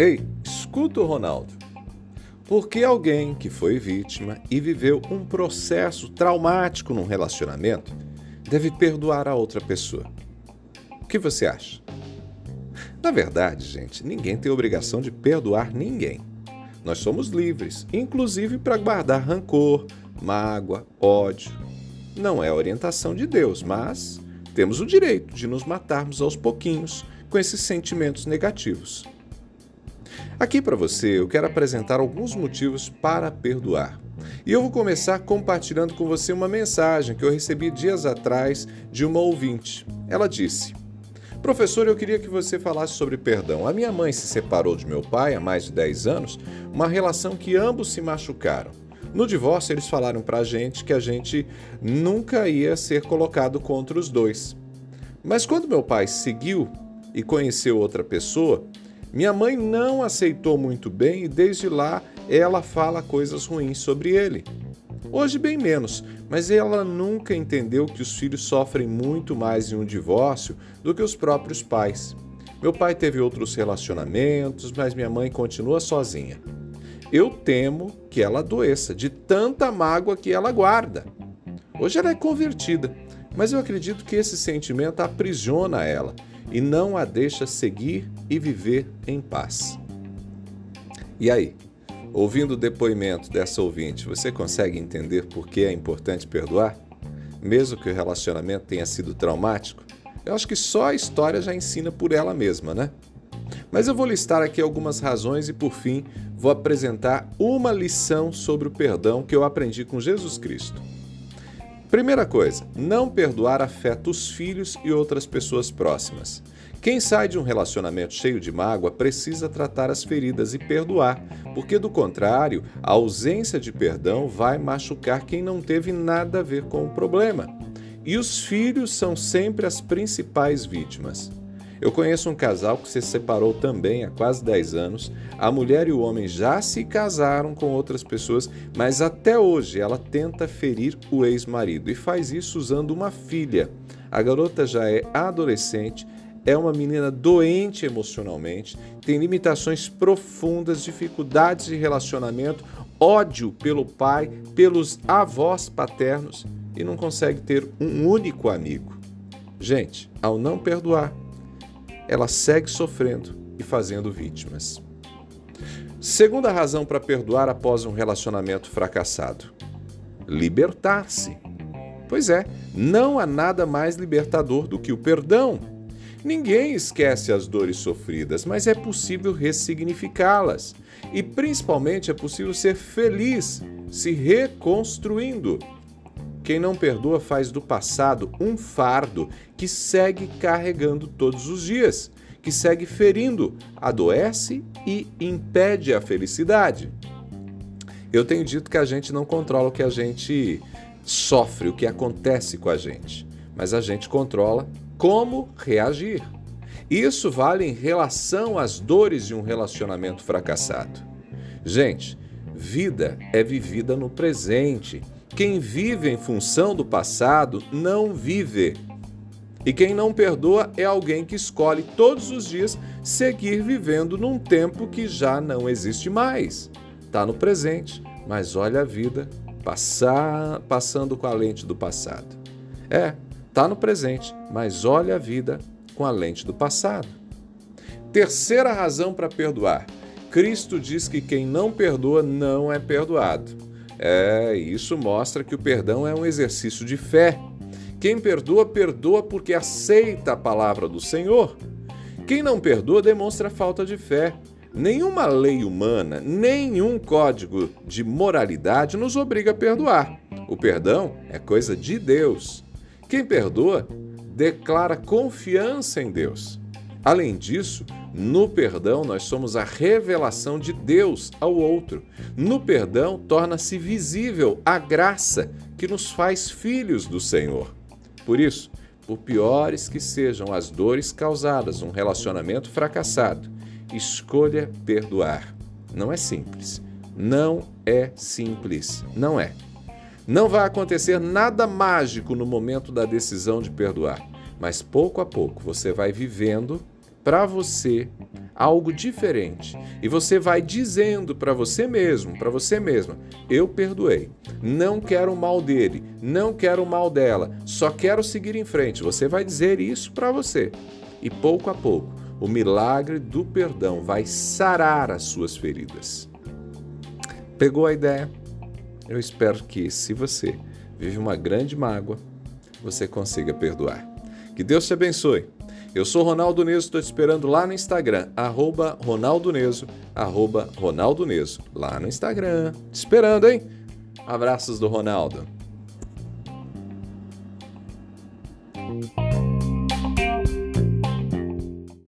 Ei, escuta o Ronaldo. Por que alguém que foi vítima e viveu um processo traumático num relacionamento deve perdoar a outra pessoa? O que você acha? Na verdade, gente, ninguém tem obrigação de perdoar ninguém. Nós somos livres, inclusive para guardar rancor, mágoa, ódio. Não é orientação de Deus, mas temos o direito de nos matarmos aos pouquinhos com esses sentimentos negativos. Aqui para você eu quero apresentar alguns motivos para perdoar. E eu vou começar compartilhando com você uma mensagem que eu recebi dias atrás de uma ouvinte. Ela disse: Professor, eu queria que você falasse sobre perdão. A minha mãe se separou de meu pai há mais de 10 anos, uma relação que ambos se machucaram. No divórcio, eles falaram pra gente que a gente nunca ia ser colocado contra os dois. Mas quando meu pai seguiu e conheceu outra pessoa, minha mãe não aceitou muito bem e desde lá ela fala coisas ruins sobre ele. Hoje, bem menos, mas ela nunca entendeu que os filhos sofrem muito mais em um divórcio do que os próprios pais. Meu pai teve outros relacionamentos, mas minha mãe continua sozinha. Eu temo que ela adoeça de tanta mágoa que ela guarda. Hoje ela é convertida, mas eu acredito que esse sentimento aprisiona ela e não a deixa seguir e viver em paz. E aí? Ouvindo o depoimento dessa ouvinte, você consegue entender por que é importante perdoar? Mesmo que o relacionamento tenha sido traumático? Eu acho que só a história já ensina por ela mesma, né? Mas eu vou listar aqui algumas razões e, por fim, vou apresentar uma lição sobre o perdão que eu aprendi com Jesus Cristo. Primeira coisa, não perdoar afeta os filhos e outras pessoas próximas. Quem sai de um relacionamento cheio de mágoa precisa tratar as feridas e perdoar, porque do contrário, a ausência de perdão vai machucar quem não teve nada a ver com o problema. E os filhos são sempre as principais vítimas. Eu conheço um casal que se separou também há quase 10 anos. A mulher e o homem já se casaram com outras pessoas, mas até hoje ela tenta ferir o ex-marido e faz isso usando uma filha. A garota já é adolescente é uma menina doente emocionalmente, tem limitações profundas, dificuldades de relacionamento, ódio pelo pai, pelos avós paternos e não consegue ter um único amigo. Gente, ao não perdoar, ela segue sofrendo e fazendo vítimas. Segunda razão para perdoar após um relacionamento fracassado: libertar-se. Pois é, não há nada mais libertador do que o perdão. Ninguém esquece as dores sofridas, mas é possível ressignificá-las. E principalmente é possível ser feliz se reconstruindo. Quem não perdoa faz do passado um fardo que segue carregando todos os dias, que segue ferindo, adoece e impede a felicidade. Eu tenho dito que a gente não controla o que a gente sofre, o que acontece com a gente, mas a gente controla como reagir. Isso vale em relação às dores de um relacionamento fracassado. Gente, vida é vivida no presente. Quem vive em função do passado não vive. E quem não perdoa é alguém que escolhe todos os dias seguir vivendo num tempo que já não existe mais. Está no presente, mas olha a vida passar, passando com a lente do passado. É, está no presente, mas olha a vida com a lente do passado. Terceira razão para perdoar. Cristo diz que quem não perdoa não é perdoado. É, isso mostra que o perdão é um exercício de fé. Quem perdoa, perdoa porque aceita a palavra do Senhor. Quem não perdoa demonstra falta de fé. Nenhuma lei humana, nenhum código de moralidade nos obriga a perdoar. O perdão é coisa de Deus. Quem perdoa declara confiança em Deus. Além disso, no perdão nós somos a revelação de Deus ao outro. No perdão torna-se visível a graça que nos faz filhos do Senhor. Por isso, por piores que sejam as dores causadas num relacionamento fracassado, escolha perdoar. Não é simples. Não é simples. Não é. Não vai acontecer nada mágico no momento da decisão de perdoar, mas pouco a pouco você vai vivendo para você algo diferente e você vai dizendo para você mesmo, para você mesma, eu perdoei, não quero o mal dele, não quero o mal dela, só quero seguir em frente. Você vai dizer isso para você e pouco a pouco o milagre do perdão vai sarar as suas feridas. Pegou a ideia? Eu espero que, se você vive uma grande mágoa, você consiga perdoar. Que Deus te abençoe. Eu sou Ronaldo Neso, estou te esperando lá no Instagram, arroba Ronaldo Neso, arroba Ronaldo Neso, lá no Instagram. Te esperando, hein? Abraços do Ronaldo.